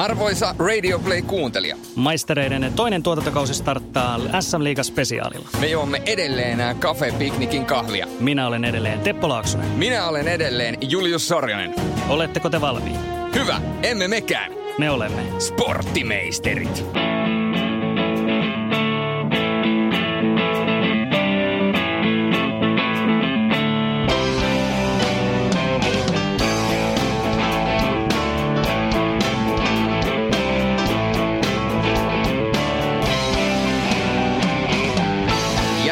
Arvoisa Radio Play-kuuntelija, Maistereiden toinen tuotantokausi starttaa SM Liiga spesiaalilla. me juomme edelleen Cafe Piknikin kahvia. Minä olen edelleen Teppo Laaksonen. Minä olen edelleen Julius Sorjonen. Oletteko te valmiit? Hyvä, emme mekään. Me olemme. Sporttimeisterit.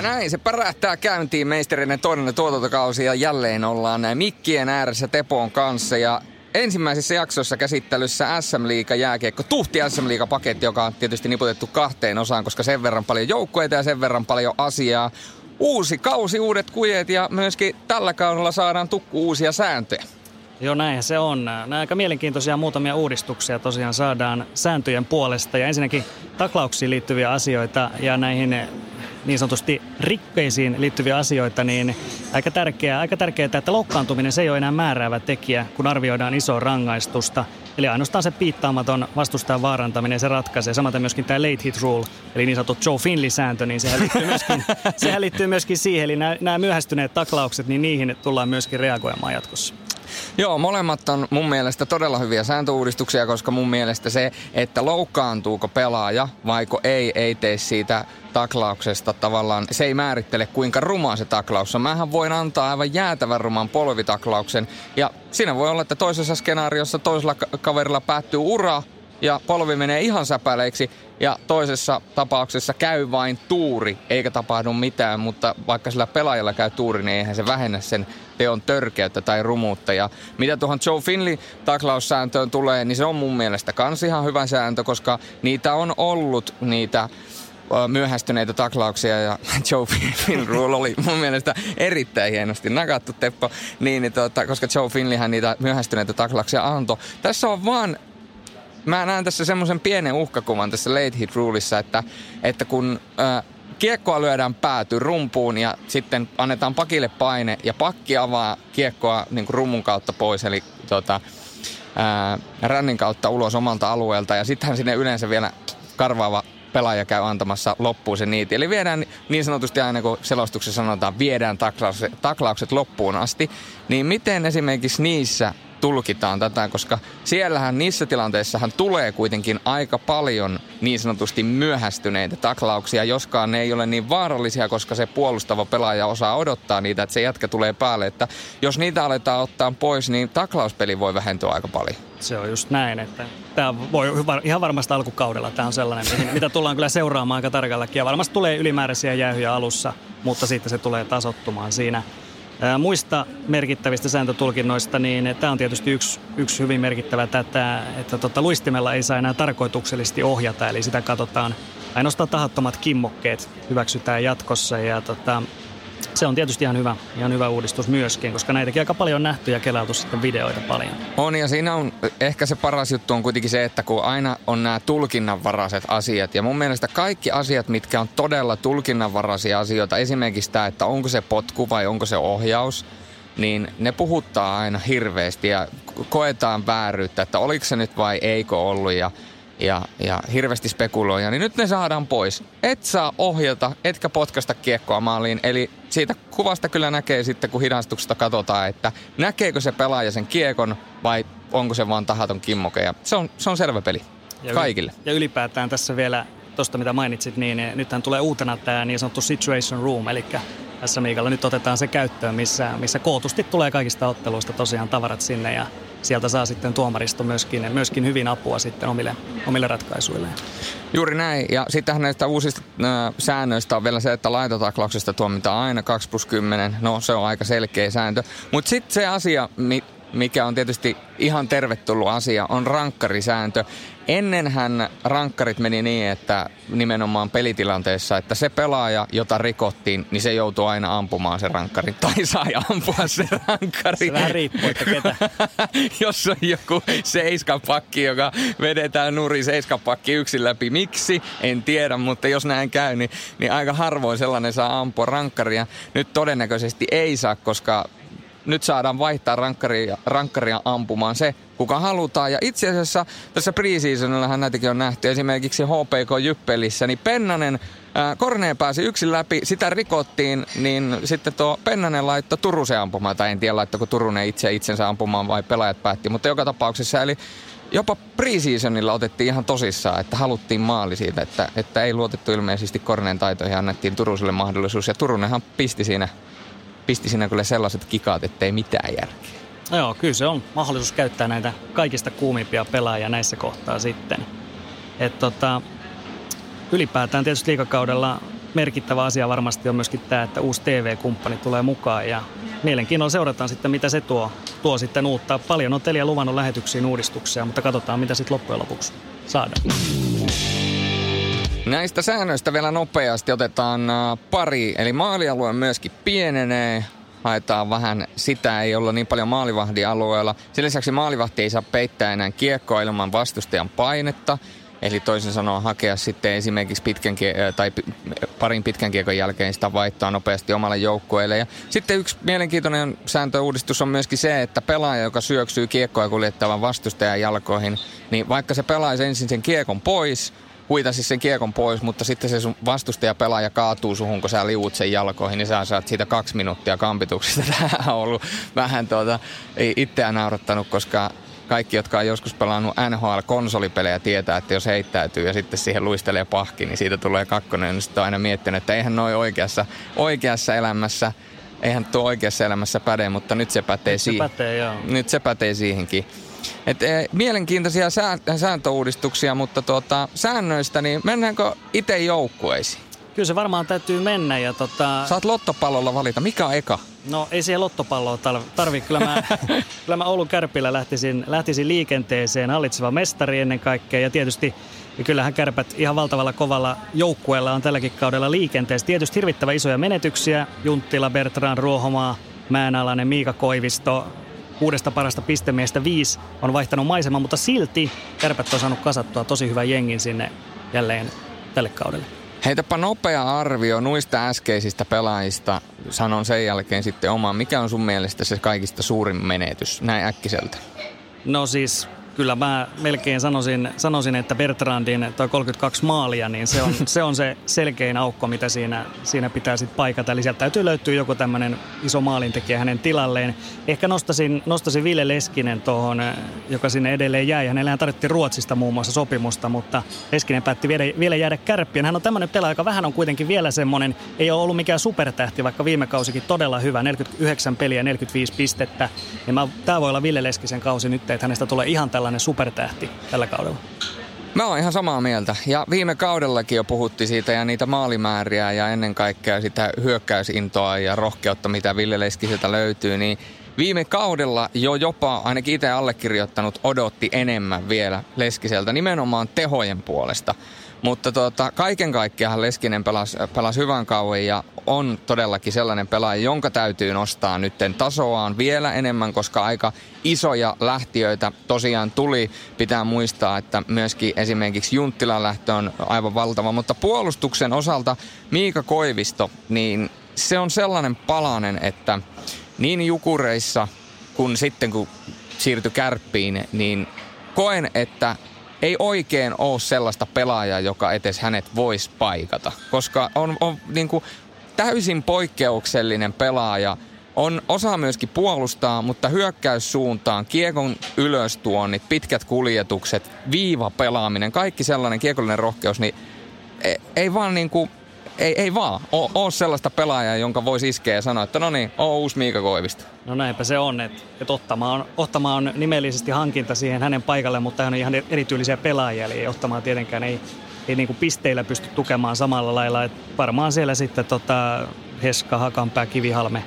Näin se pärähtää käyntiin meisterinen toinen tuotantokausi ja jälleen ollaan mikkien ääressä Tepon kanssa ja ensimmäisessä jaksossa käsittelyssä SM Liiga jääkiekko, tuhti SM Liiga paketti, joka on tietysti niputettu kahteen osaan, koska sen verran paljon joukkueita ja sen verran paljon asiaa. Uusi kausi, uudet kujet ja myöskin tällä kaudella saadaan tukku uusia sääntöjä. Joo, näinhän se on. Nämä aika mielenkiintoisia muutamia uudistuksia tosiaan saadaan sääntöjen puolesta. Ja ensinnäkin taklauksiin liittyviä asioita ja näihin niin sanotusti rikkeisiin liittyviä asioita, niin aika tärkeää, aika tärkeää, että loukkaantuminen se ei ole enää määräävä tekijä, kun arvioidaan isoa rangaistusta. Eli ainoastaan se piittaamaton vastustajan vaarantaminen, se ratkaisee. Samaten myöskin tämä late hit rule, eli niin sanottu Joe Finley-sääntö, niin sehän liittyy myöskin, sehän liittyy myöskin siihen. Eli nämä, nämä myöhästyneet taklaukset, niin niihin tullaan myöskin reagoimaan jatkossa. Joo, molemmat on mun mielestä todella hyviä sääntöuudistuksia, koska mun mielestä se, että loukkaantuuko pelaaja vaiko ei, ei tee siitä taklauksesta tavallaan, se ei määrittele kuinka ruma se taklaus on. Mähän voin antaa aivan jäätävän ruman polvitaklauksen ja siinä voi olla, että toisessa skenaariossa toisella ka- kaverilla päättyy ura ja polvi menee ihan säpäleiksi ja toisessa tapauksessa käy vain tuuri eikä tapahdu mitään, mutta vaikka sillä pelaajalla käy tuuri, niin eihän se vähennä sen teon törkeyttä tai rumuutta. Ja mitä tuohon Joe Finley taklaussääntöön tulee, niin se on mun mielestä kans ihan hyvä sääntö, koska niitä on ollut niitä myöhästyneitä taklauksia ja Joe Finley rule oli mun mielestä erittäin hienosti nakattu Teppo, niin, tota, koska Joe Finleyhän niitä myöhästyneitä taklauksia antoi. Tässä on vaan mä näen tässä semmoisen pienen uhkakuvan tässä late hit ruleissa, että, että kun äh, kiekkoa lyödään pääty rumpuun ja sitten annetaan pakille paine ja pakki avaa kiekkoa niin kuin rummun kautta pois, eli tota, ää, rännin kautta ulos omalta alueelta ja sittenhän sinne yleensä vielä karvaava pelaaja käy antamassa loppuun se niiti. Eli viedään niin sanotusti aina kun selostuksessa sanotaan, viedään taklaukset, taklaukset loppuun asti. Niin miten esimerkiksi niissä tulkitaan tätä, koska siellähän niissä tilanteissahan tulee kuitenkin aika paljon niin sanotusti myöhästyneitä taklauksia, joskaan ne ei ole niin vaarallisia, koska se puolustava pelaaja osaa odottaa niitä, että se jätkä tulee päälle. Että jos niitä aletaan ottaa pois, niin taklauspeli voi vähentyä aika paljon. Se on just näin, että tämä voi ihan varmasti alkukaudella. Tämä on sellainen, mihin- mitä tullaan kyllä seuraamaan aika tarkallakin. Ja varmasti tulee ylimääräisiä jäähyjä alussa, mutta sitten se tulee tasottumaan siinä. Muista merkittävistä sääntötulkinnoista, niin tämä on tietysti yksi, yksi hyvin merkittävä tätä, että tota, luistimella ei saa enää tarkoituksellisesti ohjata, eli sitä katsotaan ainoastaan tahattomat kimmokkeet hyväksytään jatkossa. Ja tota, se on tietysti ihan hyvä, ihan hyvä uudistus myöskin, koska näitäkin aika paljon on nähty ja kelailtu sitten videoita paljon. On ja siinä on ehkä se paras juttu on kuitenkin se, että kun aina on nämä tulkinnanvaraiset asiat ja mun mielestä kaikki asiat, mitkä on todella tulkinnanvaraisia asioita, esimerkiksi tämä, että onko se potku vai onko se ohjaus, niin ne puhuttaa aina hirveästi ja koetaan vääryyttä, että oliko se nyt vai eikö ollut ja ja, ja hirveästi spekuloida, niin nyt ne saadaan pois. Et saa ohjata, etkä potkasta kiekkoa maaliin. Eli siitä kuvasta kyllä näkee sitten, kun hidastuksesta katsotaan, että näkeekö se pelaaja sen kiekon vai onko se vaan tahaton kimmoke. Ja se on, se on selvä peli Ja yli- kaikille. Ja ylipäätään tässä vielä tuosta, mitä mainitsit, niin nythän tulee uutena tämä niin sanottu situation room, eli tässä Miikalla nyt otetaan se käyttöön, missä, missä kootusti tulee kaikista otteluista tosiaan tavarat sinne ja sieltä saa sitten tuomaristo myöskin, myöskin hyvin apua sitten omille, omille ratkaisuilleen. Juuri näin. Ja sittenhän näistä uusista äh, säännöistä on vielä se, että laitotaklauksesta tuomitaan aina 2 plus 10. No se on aika selkeä sääntö. Mutta sitten se asia, mi- mikä on tietysti ihan tervetullut asia, on rankkarisääntö. Ennenhän rankkarit meni niin, että nimenomaan pelitilanteessa, että se pelaaja, jota rikottiin, niin se joutuu aina ampumaan se rankkari. Tai sai ampua se rankkari. Se vähän riippuu, että ketä. Jos on joku seiskapakki, joka vedetään nuri seiskapakki yksin läpi. Miksi? En tiedä, mutta jos näin käy, niin, niin aika harvoin sellainen saa ampua rankkaria. Nyt todennäköisesti ei saa, koska nyt saadaan vaihtaa rankkaria, rankkaria ampumaan se, kuka halutaan. Ja itse asiassa tässä preseasonillahan näitäkin on nähty. Esimerkiksi HPK Jyppelissä, niin Pennanen ää, Korneen pääsi yksin läpi, sitä rikottiin, niin sitten tuo Pennanen laittoi Turusen ampumaan, tai en tiedä laittako Turunen itse itsensä ampumaan vai pelaajat päätti, mutta joka tapauksessa, eli jopa preseasonilla otettiin ihan tosissaan, että haluttiin maali siitä, että, että ei luotettu ilmeisesti Korneen taitoihin annettiin Turuselle mahdollisuus. Ja Turunenhan pisti siinä pisti siinä kyllä sellaiset kikaat, ettei mitään järkeä. No joo, kyllä se on mahdollisuus käyttää näitä kaikista kuumimpia pelaajia näissä kohtaa sitten. Et tota, ylipäätään tietysti liikakaudella merkittävä asia varmasti on myöskin tämä, että uusi TV-kumppani tulee mukaan ja mielenkiinnolla seurataan sitten, mitä se tuo, tuo sitten uutta. Paljon on Telia luvannut lähetyksiin uudistuksia, mutta katsotaan, mitä sitten loppujen lopuksi saadaan. Näistä säännöistä vielä nopeasti otetaan äh, pari, eli maalialue myöskin pienenee. Haetaan vähän sitä, ei olla niin paljon maalivahdialueella. Sen lisäksi maalivahti ei saa peittää enää kiekkoa ilman vastustajan painetta. Eli toisin sanoen hakea sitten esimerkiksi pitkän kie- tai parin pitkän kiekon jälkeen sitä vaihtoa nopeasti omalle joukkueelle. Ja sitten yksi mielenkiintoinen sääntöuudistus on myöskin se, että pelaaja, joka syöksyy kiekkoa kuljettavan vastustajan jalkoihin, niin vaikka se pelaisi ensin sen kiekon pois, huitasi sen kiekon pois, mutta sitten se sun vastustaja pelaaja kaatuu suhun, kun sä liuut sen jalkoihin, niin sä saat siitä kaksi minuuttia kampituksesta. Tämä on ollut vähän tuota, itseä naurattanut, koska kaikki, jotka on joskus pelannut NHL-konsolipelejä, tietää, että jos heittäytyy ja sitten siihen luistelee pahki, niin siitä tulee kakkonen. Niin sitten on aina miettinyt, että eihän noin oikeassa, oikeassa elämässä, eihän tuo oikeassa elämässä päde, mutta nyt se pätee nyt siihen. Se pätee, joo. Nyt se pätee siihenkin. Et, e, mielenkiintoisia sää, sääntöuudistuksia, mutta tuota, säännöistä, niin mennäänkö itse joukkueisiin? Kyllä se varmaan täytyy mennä. Ja tota... Saat lottopallolla valita. Mikä on eka? No ei siihen lottopalloa tarvi. Kyllä mä, kyllä mä Oulun Kärpillä lähtisin, lähtisin liikenteeseen. Hallitseva mestari ennen kaikkea. Ja tietysti ja kyllähän kärpät ihan valtavalla kovalla joukkueella on tälläkin kaudella liikenteessä. Tietysti hirvittävä isoja menetyksiä. Junttila, Bertrand, Ruohomaa, Mäenalainen, Miika Koivisto, kuudesta parasta pistemiestä viisi on vaihtanut maiseman, mutta silti kärpät on saanut kasattua tosi hyvän jengin sinne jälleen tälle kaudelle. Heitäpä nopea arvio nuista äskeisistä pelaajista. Sanon sen jälkeen sitten omaan. Mikä on sun mielestä se kaikista suurin menetys näin äkkiseltä? No siis kyllä mä melkein sanoisin, sanoisin että Bertrandin toi 32 maalia, niin se on se, on se selkein aukko, mitä siinä, siinä pitää sitten paikata. Eli sieltä täytyy löytyä joku tämmöinen iso maalintekijä hänen tilalleen. Ehkä nostasin, nostasin Ville Leskinen tuohon, joka sinne edelleen jäi. Hänellähän tarvittiin Ruotsista muun muassa sopimusta, mutta Leskinen päätti vielä, vielä jäädä kärppien. Hän on tämmöinen pelaaja, joka vähän on kuitenkin vielä semmoinen, ei ole ollut mikään supertähti, vaikka viime kausikin todella hyvä, 49 peliä, 45 pistettä. Ja tämä voi olla Ville Leskisen kausi nyt, että hänestä tulee ihan tällainen tällainen supertähti tällä kaudella. Mä oon ihan samaa mieltä. Ja viime kaudellakin jo puhutti siitä ja niitä maalimääriä ja ennen kaikkea sitä hyökkäysintoa ja rohkeutta, mitä Ville Leskiseltä löytyy, niin viime kaudella jo jopa, ainakin itse allekirjoittanut, odotti enemmän vielä Leskiseltä nimenomaan tehojen puolesta. Mutta tota, kaiken kaikkiaan Leskinen pelasi, pelasi hyvän kauan ja on todellakin sellainen pelaaja, jonka täytyy nostaa nytten tasoaan vielä enemmän, koska aika isoja lähtiöitä tosiaan tuli. Pitää muistaa, että myöskin esimerkiksi Junttilan lähtö on aivan valtava, mutta puolustuksen osalta Miika Koivisto, niin se on sellainen palanen, että niin jukureissa kuin sitten kun siirtyi kärppiin, niin koen, että ei oikein ole sellaista pelaajaa, joka etes hänet voisi paikata. Koska on, on niin kuin täysin poikkeuksellinen pelaaja. On osaa myöskin puolustaa, mutta hyökkäyssuuntaan, kiekon ylöstuonnit, pitkät kuljetukset, viiva pelaaminen, kaikki sellainen kiekollinen rohkeus, niin ei, ei vaan niin kuin ei, ei vaan ole, sellaista pelaajaa, jonka voisi iskeä ja sanoa, että no niin, oo uusi Miika Koivista. No näinpä se on, että, että Ottama, on, Ottama on nimellisesti hankinta siihen hänen paikalle, mutta hän on ihan erityylisiä pelaajia, eli Ottamaa tietenkään ei, ei niin kuin pisteillä pysty tukemaan samalla lailla. Että varmaan siellä sitten tota Heska, Hakanpää, Kivihalme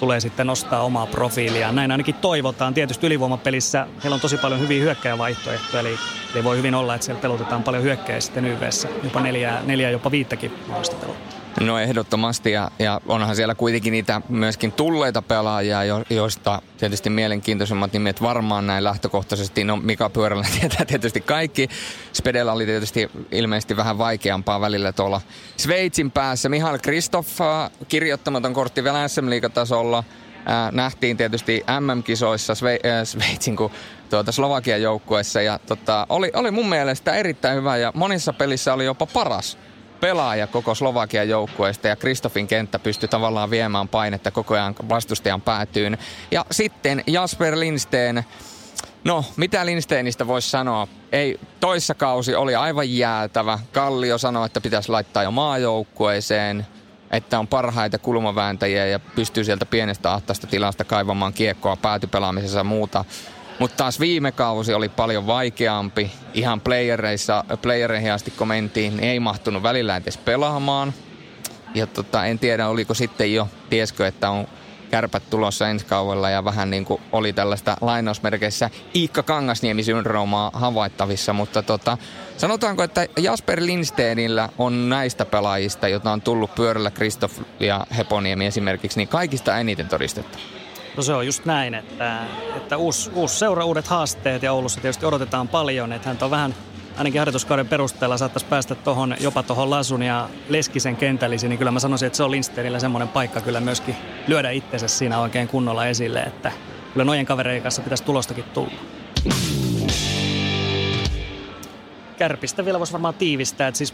tulee sitten nostaa omaa profiilia. Näin ainakin toivotaan. Tietysti ylivoimapelissä heillä on tosi paljon hyviä hyökkäjävaihtoehtoja, eli, eli voi hyvin olla, että siellä pelotetaan paljon hyökkäjä sitten YVssä, jopa neljää, neljää jopa viittäkin mahdollista pelottaa. No ehdottomasti ja, ja onhan siellä kuitenkin niitä myöskin tulleita pelaajia, jo, joista tietysti mielenkiintoisemmat nimet varmaan näin lähtökohtaisesti. No Mika Pyörällä tietää tietysti kaikki. Spedellä oli tietysti ilmeisesti vähän vaikeampaa välillä tuolla Sveitsin päässä. Mihail Kristoff kirjoittamaton kortti vielä SM-liigatasolla. Äh, nähtiin tietysti MM-kisoissa Sve, äh, Sveitsin kuin tuota Slovakian joukkueessa ja tota, oli, oli mun mielestä erittäin hyvä ja monissa pelissä oli jopa paras pelaaja koko Slovakian joukkueesta ja Kristofin kenttä pystyi tavallaan viemään painetta koko ajan vastustajan päätyyn. Ja sitten Jasper Lindsten, No, mitä Lindsteinistä voisi sanoa? Ei, toissa kausi oli aivan jäätävä. Kallio sanoi, että pitäisi laittaa jo maajoukkueeseen, että on parhaita kulmavääntäjiä ja pystyy sieltä pienestä ahtaista tilasta kaivamaan kiekkoa päätypelaamisessa ja muuta. Mutta taas viime kausi oli paljon vaikeampi. Ihan playereihin asti kun mentiin, niin ei mahtunut välillä edes pelaamaan. Ja tota, en tiedä, oliko sitten jo, tieskö, että on kärpät tulossa ensi kaudella ja vähän niin kuin oli tällaista lainausmerkeissä Iikka Kangasniemi-syndroomaa havaittavissa, mutta tota, sanotaanko, että Jasper Lindstedillä on näistä pelaajista, joita on tullut pyörällä Kristoff ja Heponiemi esimerkiksi, niin kaikista eniten todistetta. No se on just näin, että, että uusi, uusi seura, uudet haasteet ja Oulussa tietysti odotetaan paljon, että hän on vähän ainakin harjoituskauden perusteella saattaisi päästä tohon, jopa tuohon Lasun ja Leskisen kentällisiin, niin kyllä mä sanoisin, että se on Lindsterillä semmoinen paikka kyllä myöskin lyödä itsensä siinä oikein kunnolla esille, että kyllä nojen kavereiden kanssa pitäisi tulostakin tulla. Kärpistä vielä voisi varmaan tiivistää, että siis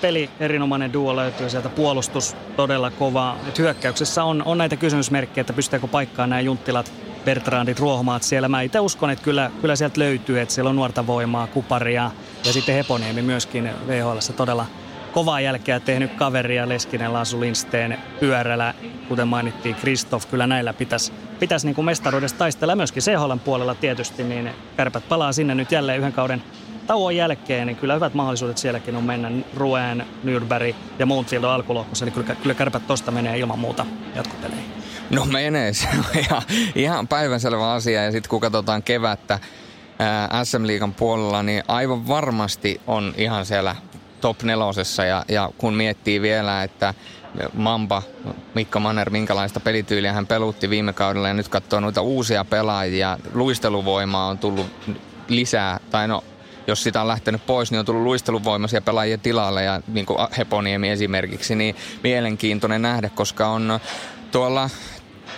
peli, erinomainen duo löytyy sieltä, puolustus todella kova. Et hyökkäyksessä on, on näitä kysymysmerkkejä, että pystyykö paikkaan nämä junttilat, Bertrandit, Ruohomaat siellä. Mä itse uskon, että kyllä, kyllä sieltä löytyy, että siellä on nuorta voimaa, kuparia ja sitten Heponiemi myöskin VHL todella kovaa jälkeä tehnyt kaveria Leskinen, Lasu Lindsteen, Pyörällä, kuten mainittiin, Kristoff. Kyllä näillä pitäisi, pitäisi niin kuin mestaruudesta taistella myöskin CHL puolella tietysti, niin kärpät palaa sinne nyt jälleen yhden kauden tauon jälkeen, niin kyllä hyvät mahdollisuudet sielläkin on mennä Ruen, Nürnberg ja Mountfield alkulohkossa, niin kyllä, kyllä kärpät tosta menee ilman muuta jatkopeleihin. No menee, se on ihan, ihan päivänselvä asia ja sitten kun katsotaan kevättä SM-liigan puolella, niin aivan varmasti on ihan siellä top nelosessa ja, ja kun miettii vielä, että Mamba, Mikko Manner, minkälaista pelityyliä hän pelutti viime kaudella ja nyt katsoo noita uusia pelaajia. Luisteluvoimaa on tullut lisää, tai no jos sitä on lähtenyt pois, niin on tullut luisteluvoimaisia pelaajia tilalle ja niin kuin Heponiemi esimerkiksi, niin mielenkiintoinen nähdä, koska on tuolla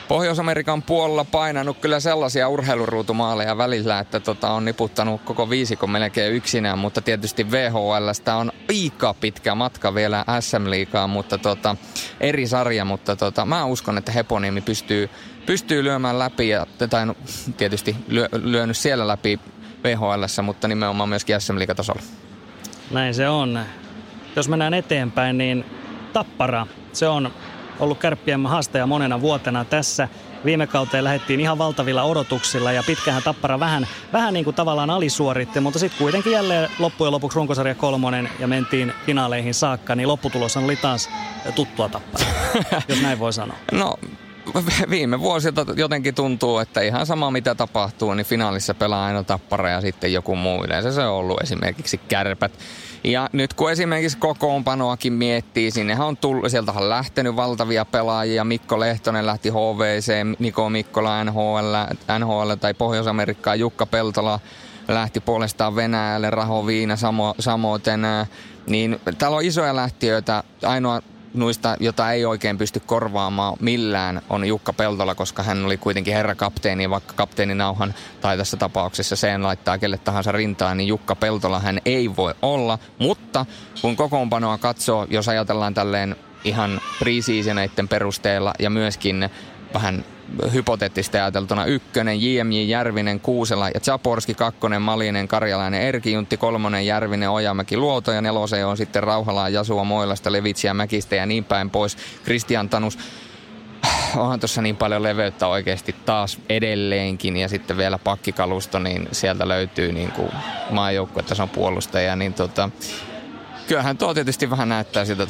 Pohjois-Amerikan puolella painanut kyllä sellaisia urheiluruutumaaleja välillä, että tota, on niputtanut koko viisikon melkein yksinään, mutta tietysti VHLstä on aika pitkä matka vielä SM-liikaa, mutta tota, eri sarja, mutta tota, mä uskon, että Heponiemi pystyy, pystyy lyömään läpi ja tai no, tietysti lyö, lyönyt siellä läpi VHL, mutta nimenomaan myöskin SM-liigatasolla. Näin se on. Jos mennään eteenpäin, niin Tappara, se on ollut kärppien haastaja monena vuotena tässä. Viime kauteen lähdettiin ihan valtavilla odotuksilla ja pitkähän Tappara vähän, vähän niin kuin tavallaan alisuoritti, mutta sitten kuitenkin jälleen loppujen lopuksi runkosarja kolmonen ja mentiin finaaleihin saakka, niin lopputulos oli taas tuttua Tappara, jos näin voi sanoa. No viime vuosilta jotenkin tuntuu, että ihan sama mitä tapahtuu, niin finaalissa pelaa aina tappara ja sitten joku muu. Yleensä se on ollut esimerkiksi kärpät. Ja nyt kun esimerkiksi kokoonpanoakin miettii, sinnehän on tullut, sieltä on lähtenyt valtavia pelaajia. Mikko Lehtonen lähti HVC, Niko Mikkola NHL, NHL tai Pohjois-Amerikkaan, Jukka Peltola lähti puolestaan Venäjälle, Raho Viina samo, samoin. Niin täällä on isoja lähtiöitä. Ainoa nuista, jota ei oikein pysty korvaamaan millään, on Jukka Peltola, koska hän oli kuitenkin herra kapteeni, vaikka kapteeninauhan tai tässä tapauksessa sen laittaa kelle tahansa rintaan, niin Jukka Peltola hän ei voi olla. Mutta kun kokoonpanoa katsoo, jos ajatellaan tälleen ihan preseasoneiden perusteella ja myöskin vähän hypoteettisesti ajateltuna ykkönen, JMJ Järvinen, Kuusela ja Zaporski, kakkonen, Malinen, Karjalainen, Erki Juntti, kolmonen, Järvinen, Ojamäki, Luoto ja nelosen on sitten Rauhalaa, Jasua, Moilasta, Levitsiä, Mäkistä ja niin päin pois. Kristian Tanus, onhan tuossa niin paljon leveyttä oikeasti taas edelleenkin ja sitten vielä pakkikalusto, niin sieltä löytyy niin kuin maajoukkuetason puolustajia, niin tota, kyllähän tuo tietysti vähän näyttää sitä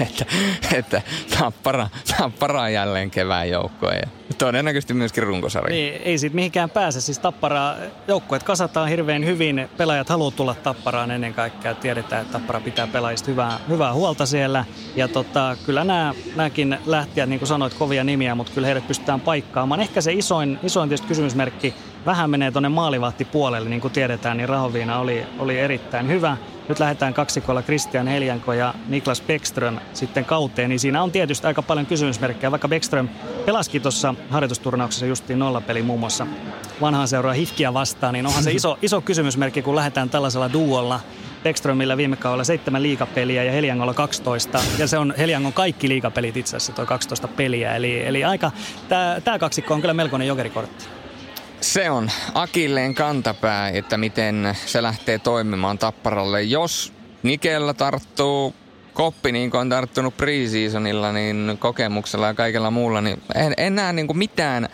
että, että tappara, tappara on jälleen kevään joukkoja. Ja todennäköisesti myöskin runkosarja. Niin, ei siitä mihinkään pääse. Siis tappara, joukkueet kasataan hirveän hyvin. Pelaajat haluaa tulla tapparaan ennen kaikkea. Tiedetään, että tappara pitää pelaajista hyvää, hyvää huolta siellä. Ja tota, kyllä nämä, nämäkin lähtijät, niin kuin sanoit, kovia nimiä, mutta kyllä heidät pystytään paikkaamaan. Ehkä se isoin, isoin tietysti kysymysmerkki vähän menee tuonne maalivahtipuolelle. Niin kuin tiedetään, niin Rahoviina oli, oli erittäin hyvä. Nyt lähdetään kaksikolla Christian Heljanko ja Niklas Beckström sitten kauteen, niin siinä on tietysti aika paljon kysymysmerkkejä. Vaikka Beckström pelasikin tuossa harjoitusturnauksessa justiin nollapeli muun muassa vanhaan seuraa Hifkiä vastaan, niin onhan se iso, iso kysymysmerkki, kun lähdetään tällaisella duolla. Beckströmillä viime kaudella seitsemän liikapeliä ja Heliangolla 12. Ja se on Heliangon kaikki liikapelit itse asiassa, tuo 12 peliä. Eli, eli aika, tämä kaksikko on kyllä melkoinen jokerikortti. Se on Akilleen kantapää, että miten se lähtee toimimaan Tapparalle. Jos Nikellä tarttuu koppi niin kuin on tarttunut preseasonilla, niin kokemuksella ja kaikella muulla, niin en, en näe niin mitään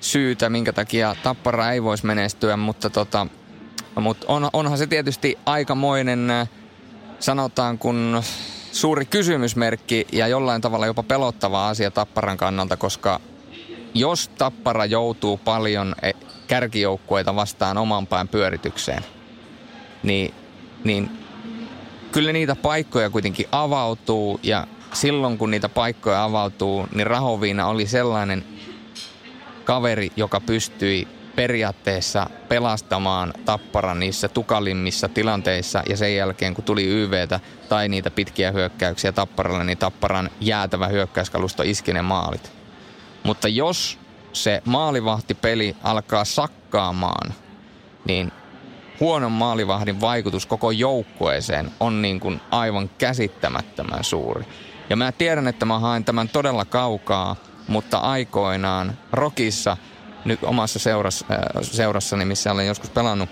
syytä, minkä takia Tappara ei voisi menestyä, mutta tota, mutta on, onhan se tietysti aikamoinen, sanotaan kun suuri kysymysmerkki ja jollain tavalla jopa pelottava asia Tapparan kannalta, koska jos Tappara joutuu paljon e, kärkijoukkueita vastaan oman pään pyöritykseen, niin, niin kyllä niitä paikkoja kuitenkin avautuu ja silloin kun niitä paikkoja avautuu, niin Rahoviina oli sellainen kaveri, joka pystyi periaatteessa pelastamaan Tapparan niissä tukalimmissa tilanteissa ja sen jälkeen kun tuli YVtä tai niitä pitkiä hyökkäyksiä Tapparalle, niin Tapparan jäätävä hyökkäyskalusto iski ne maalit. Mutta jos se maalivahtipeli alkaa sakkaamaan, niin huonon maalivahdin vaikutus koko joukkueeseen on niin kuin aivan käsittämättömän suuri. Ja mä tiedän, että mä haen tämän todella kaukaa, mutta aikoinaan Rokissa, nyt omassa seurassa, äh, seurassani, missä olen joskus pelannut,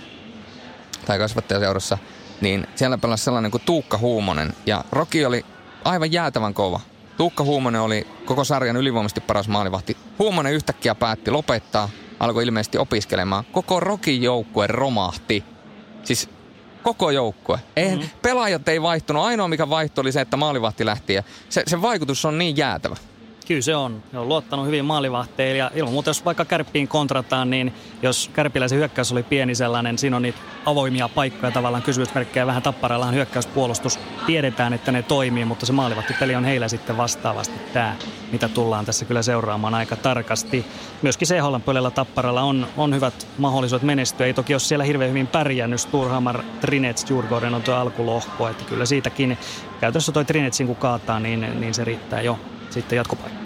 tai kasvattajaseurassa, niin siellä pelasi sellainen kuin Tuukka Huumonen. Ja Roki oli aivan jäätävän kova. Tuukka Huumonen oli koko sarjan ylivoimaisesti paras maalivahti. Huumonen yhtäkkiä päätti lopettaa, alkoi ilmeisesti opiskelemaan. Koko Rokin joukkue romahti. Siis koko joukkue. Eihän, mm-hmm. Pelaajat ei vaihtunut. Ainoa mikä vaihtui oli se, että maalivahti lähti. Ja se, se vaikutus on niin jäätävä. Kyllä se on. Ne on luottanut hyvin maalivahteille ja ilman muuta jos vaikka Kärppiin kontrataan, niin jos Kärpiläisen hyökkäys oli pieni sellainen, siinä on niitä avoimia paikkoja tavallaan kysymysmerkkejä. Vähän tapparallaan hyökkäyspuolustus. Tiedetään, että ne toimii, mutta se maalivahtipeli on heillä sitten vastaavasti tämä, mitä tullaan tässä kyllä seuraamaan aika tarkasti. Myöskin CHL puolella tapparalla on, on hyvät mahdollisuudet menestyä. Ei toki ole siellä hirveän hyvin pärjännyt. Sturhamar, Trinets, Jurgården on tuo alkulohko, että kyllä siitäkin käytännössä toi Trinetsin kun kaataa, niin, niin se riittää jo sitten jatkopaikka.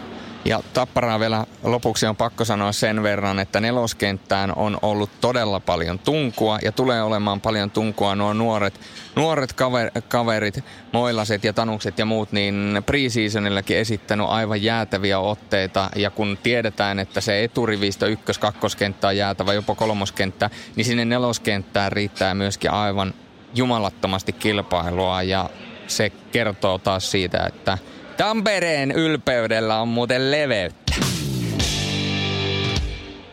Ja Tapparaa vielä lopuksi on pakko sanoa sen verran, että neloskenttään on ollut todella paljon tunkua ja tulee olemaan paljon tunkua nuo nuoret, nuoret kaver, kaverit, moilaset ja tanukset ja muut, niin preseasonillakin esittänyt aivan jäätäviä otteita ja kun tiedetään, että se eturivistö ykkös kakkoskenttä on jäätävä, jopa kolmoskenttä, niin sinne neloskenttään riittää myöskin aivan jumalattomasti kilpailua ja se kertoo taas siitä, että Tampereen ylpeydellä on muuten leveyttä.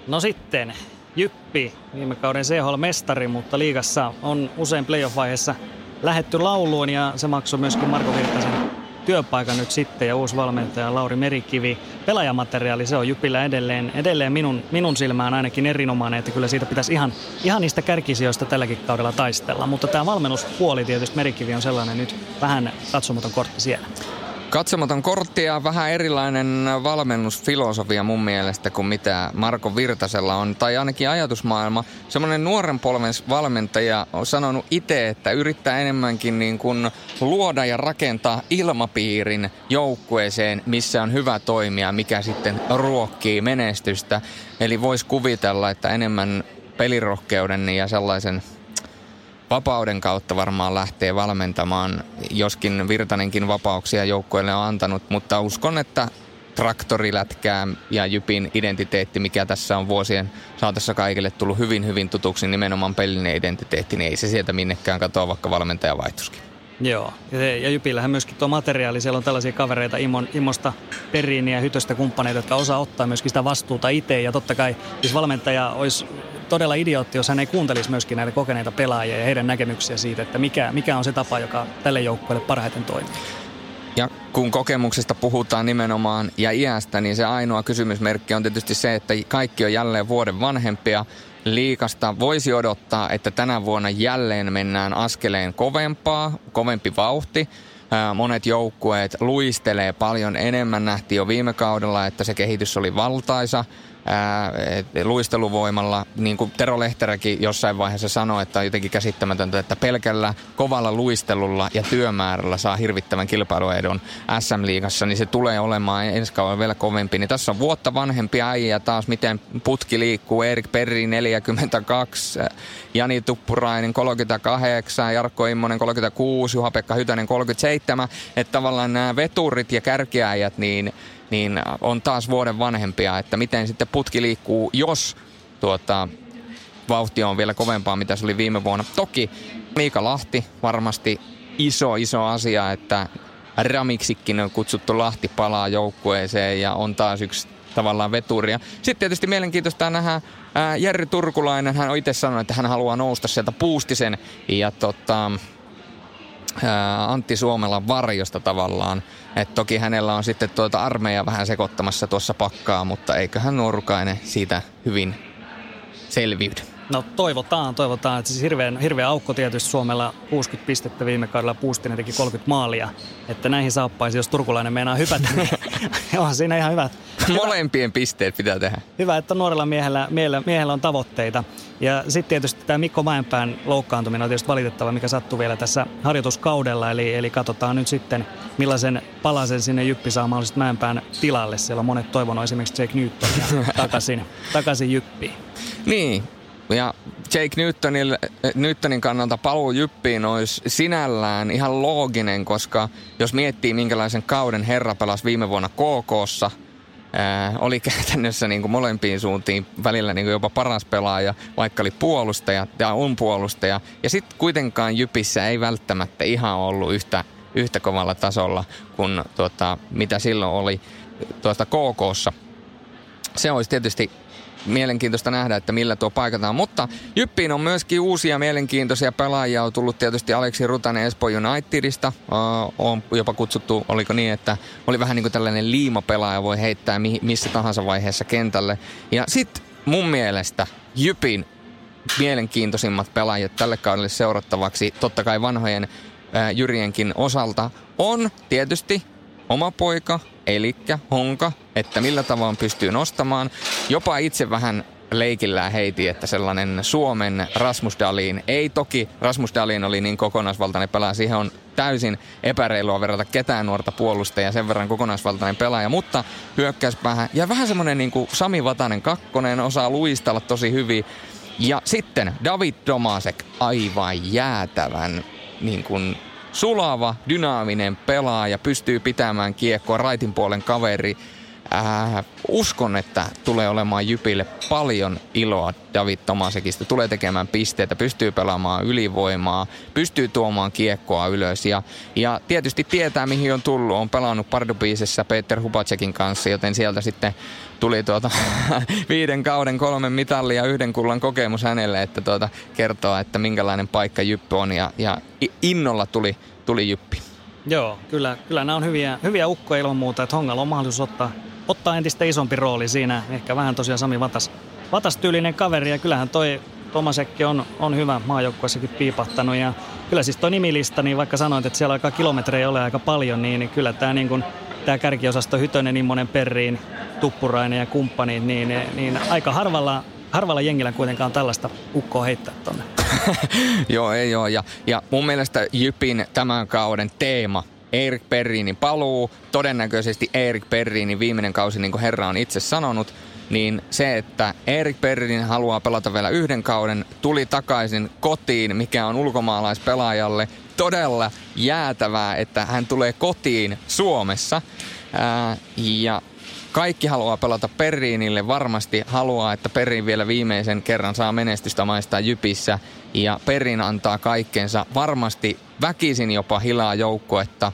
No sitten, Jyppi, viime kauden CHL-mestari, mutta liigassa on usein playoff-vaiheessa lähetty lauluun ja se maksoi myöskin Marko Virtasen työpaikan nyt sitten ja uusi valmentaja Lauri Merikivi. Pelaajamateriaali, se on Jypillä edelleen, edelleen minun, minun silmään ainakin erinomainen, että kyllä siitä pitäisi ihan, ihan niistä kärkisijoista tälläkin kaudella taistella. Mutta tämä valmennuspuoli tietysti Merikivi on sellainen nyt vähän katsomaton kortti siellä. Katsomaton kortti ja vähän erilainen valmennusfilosofia mun mielestä kuin mitä Marko Virtasella on, tai ainakin ajatusmaailma. Semmoinen nuoren polven valmentaja on sanonut itse, että yrittää enemmänkin niin kuin luoda ja rakentaa ilmapiirin joukkueeseen, missä on hyvä toimia, mikä sitten ruokkii menestystä. Eli voisi kuvitella, että enemmän pelirohkeuden ja sellaisen vapauden kautta varmaan lähtee valmentamaan, joskin Virtanenkin vapauksia joukkueelle on antanut, mutta uskon, että traktorilätkää ja Jypin identiteetti, mikä tässä on vuosien saatossa kaikille tullut hyvin hyvin tutuksi, nimenomaan pelinen identiteetti, niin ei se sieltä minnekään katoa, vaikka valmentaja vaihtuskin. Joo, ja, Jypillähän myöskin tuo materiaali, siellä on tällaisia kavereita Imon, Imosta, Periiniä ja Hytöstä kumppaneita, jotka osaa ottaa myöskin sitä vastuuta itse. Ja totta kai siis valmentaja olisi todella idiootti, jos hän ei kuuntelisi myöskin näitä kokeneita pelaajia ja heidän näkemyksiä siitä, että mikä, mikä on se tapa, joka tälle joukkueelle parhaiten toimii. Ja kun kokemuksesta puhutaan nimenomaan ja iästä, niin se ainoa kysymysmerkki on tietysti se, että kaikki on jälleen vuoden vanhempia. Liikasta voisi odottaa, että tänä vuonna jälleen mennään askeleen kovempaa, kovempi vauhti. Monet joukkueet luistelee paljon enemmän. Nähtiin jo viime kaudella, että se kehitys oli valtaisa ää, luisteluvoimalla, niin kuin Tero Lehteräkin jossain vaiheessa sanoi, että on jotenkin käsittämätöntä, että pelkällä kovalla luistelulla ja työmäärällä saa hirvittävän kilpailuedon SM-liigassa, niin se tulee olemaan ensi kaudella vielä kovempi. Niin tässä on vuotta vanhempi äijä taas, miten putki liikkuu. Erik Perri 42, Jani Tuppurainen 38, Jarkko Immonen 36, Juha-Pekka Hytönen 37. Että tavallaan nämä veturit ja kärkiäjät, niin niin on taas vuoden vanhempia, että miten sitten putki liikkuu, jos tuota, vauhti on vielä kovempaa, mitä se oli viime vuonna. Toki Miika Lahti varmasti iso, iso asia, että Ramiksikin on kutsuttu Lahti palaa joukkueeseen ja on taas yksi tavallaan veturia. Sitten tietysti mielenkiintoista nähdä ää, Jerry Turkulainen. Hän on itse sanonut, että hän haluaa nousta sieltä puustisen ja tota, Antti Suomella varjosta tavallaan. Et toki hänellä on sitten tuota armeija vähän sekoittamassa tuossa pakkaa, mutta eiköhän nuorukainen siitä hyvin selviydy. No toivotaan, toivotaan. Että siis hirveän, hirveä aukko tietysti Suomella 60 pistettä viime kaudella. Puustinen teki 30 maalia. Että näihin saappaisi, jos turkulainen meinaa hypätä, niin on siinä ihan hyvät. Molempien pisteet pitää tehdä. Hyvä, että nuorella miehellä, miehellä, miehellä on tavoitteita. Ja sitten tietysti tämä Mikko Mäenpään loukkaantuminen on tietysti valitettava, mikä sattuu vielä tässä harjoituskaudella. Eli, eli katsotaan nyt sitten, millaisen palasen sinne Jyppi saa mahdollisesti Mäenpään tilalle. Siellä on monet toivonut esimerkiksi Jake Newtonia takaisin, takaisin Jyppiin. Niin, ja Jake Newtonin, Newtonin kannalta paluu Jyppiin olisi sinällään ihan looginen, koska jos miettii minkälaisen kauden herra pelasi viime vuonna KKssa, ää, oli käytännössä niin kuin molempiin suuntiin välillä niin kuin jopa paras pelaaja, vaikka oli puolustaja ja on puolustaja. Ja sitten kuitenkaan Jypissä ei välttämättä ihan ollut yhtä, yhtä kovalla tasolla kuin tuota, mitä silloin oli tuosta KKssa. Se olisi tietysti mielenkiintoista nähdä, että millä tuo paikataan. Mutta Jyppiin on myöskin uusia mielenkiintoisia pelaajia. On tullut tietysti Aleksi Rutanen Espoo Unitedista. Uh, on jopa kutsuttu, oliko niin, että oli vähän niin kuin tällainen liimapelaaja, voi heittää mi- missä tahansa vaiheessa kentälle. Ja sitten mun mielestä Jypin mielenkiintoisimmat pelaajat tälle kaudelle seurattavaksi, totta kai vanhojen ää, Jyrienkin osalta, on tietysti oma poika, eli Honka, että millä tavoin pystyy nostamaan. Jopa itse vähän leikillään heiti, että sellainen Suomen Rasmus Dalin, ei toki Rasmus Dalin oli niin kokonaisvaltainen pelaaja, siihen on täysin epäreilua verrata ketään nuorta puolustajaa sen verran kokonaisvaltainen pelaaja, mutta hyökkäyspäähän ja vähän semmoinen niin kuin Sami Vatanen kakkonen, osaa luistella tosi hyvin. Ja sitten David Domasek, aivan jäätävän niin kuin sulava, dynaaminen pelaaja, pystyy pitämään kiekkoa, raitin puolen kaveri. Äh, uskon, että tulee olemaan Jypille paljon iloa David Tomasekista. Tulee tekemään pisteitä, pystyy pelaamaan ylivoimaa, pystyy tuomaan kiekkoa ylös. Ja, ja tietysti tietää, mihin on tullut. On pelannut Pardubiisessa Peter Hubacekin kanssa, joten sieltä sitten tuli tuota viiden kauden kolmen mitallia ja yhden kullan kokemus hänelle, että tuota, kertoo, että minkälainen paikka Jyppy on. Ja, ja innolla tuli, tuli Jyppi. Joo, kyllä, kyllä nämä on hyviä, hyviä ukkoja ilman muuta, että Hongalla on mahdollisuus ottaa ottaa entistä isompi rooli siinä. Ehkä vähän tosiaan Sami Vatas, Vatas tyylinen kaveri ja kyllähän toi Tomasekki on, on hyvä maajoukkueessakin piipahtanut ja kyllä siis toi nimilista, niin vaikka sanoit, että siellä aika kilometrejä ole aika paljon, niin, niin kyllä tämä niin kuin, tämä kärkiosasto Hytönen, Immonen, Perriin, Tuppurainen ja kumppanit, niin, niin, aika harvalla, harvalla jengillä kuitenkaan tällaista ukkoa heittää tonne. joo, ei ole. Ja, ja mun mielestä Jypin tämän kauden teema Erik Perriinin paluu, todennäköisesti Erik Perriinin viimeinen kausi, niin kuin herra on itse sanonut, niin se, että Erik Perrin haluaa pelata vielä yhden kauden, tuli takaisin kotiin, mikä on ulkomaalaispelaajalle todella jäätävää, että hän tulee kotiin Suomessa. Ää, ja kaikki haluaa pelata Perriinille, varmasti haluaa, että Perrin vielä viimeisen kerran saa menestystä maistaa Jypissä. Ja Perrin antaa kaikkensa varmasti väkisin jopa hilaa joukkuetta.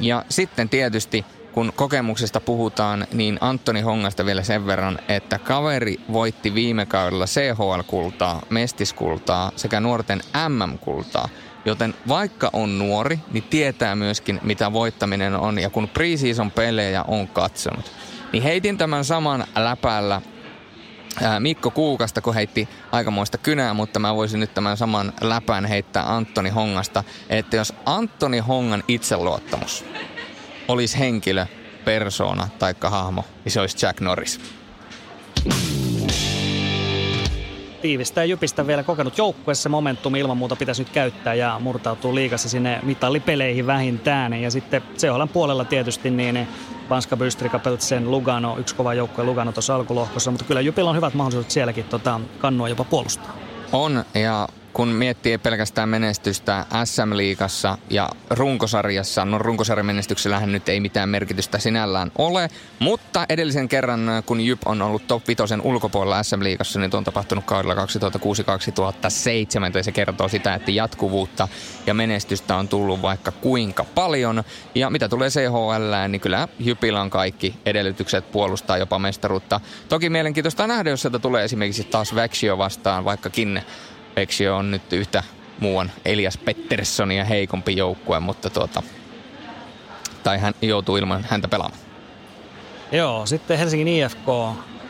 Ja sitten tietysti kun kokemuksesta puhutaan, niin Antoni Hongasta vielä sen verran, että kaveri voitti viime kaudella CHL-kultaa, mestiskultaa sekä nuorten MM-kultaa. Joten vaikka on nuori, niin tietää myöskin, mitä voittaminen on. Ja kun preseason pelejä on katsonut, niin heitin tämän saman läpällä Mikko Kuukasta, kun heitti aikamoista kynää, mutta mä voisin nyt tämän saman läpän heittää Antoni Hongasta, että jos Antoni Hongan itseluottamus olisi henkilö, persona tai hahmo, niin se olisi Jack Norris. Tiivistää Jypistä vielä kokenut joukkuessa. Momentum ilman muuta pitäisi nyt käyttää ja murtautuu liikassa sinne mitallipeleihin vähintään. Ja sitten CHLn puolella tietysti niin Panska Bystrika, Peltsen, Lugano, yksi kova joukkue Lugano tuossa alkulohkossa, mutta kyllä Jypillä on hyvät mahdollisuudet sielläkin tota, kannua jopa puolustaa. On, ja kun miettii pelkästään menestystä SM-liigassa ja runkosarjassa, no runkosarjan menestyksellähän nyt ei mitään merkitystä sinällään ole, mutta edellisen kerran, kun Jyp on ollut top 5 ulkopuolella SM-liigassa, niin on tapahtunut kaudella 2006-2007, ja se kertoo sitä, että jatkuvuutta ja menestystä on tullut vaikka kuinka paljon. Ja mitä tulee CHL, niin kyllä Jypillä on kaikki edellytykset puolustaa jopa mestaruutta. Toki mielenkiintoista nähdä, jos sieltä tulee esimerkiksi taas Växio vastaan, vaikkakin Veksio on nyt yhtä muuan Elias Petterssonia heikompi joukkue, mutta tuota, tai hän joutuu ilman häntä pelaamaan. Joo, sitten Helsingin IFK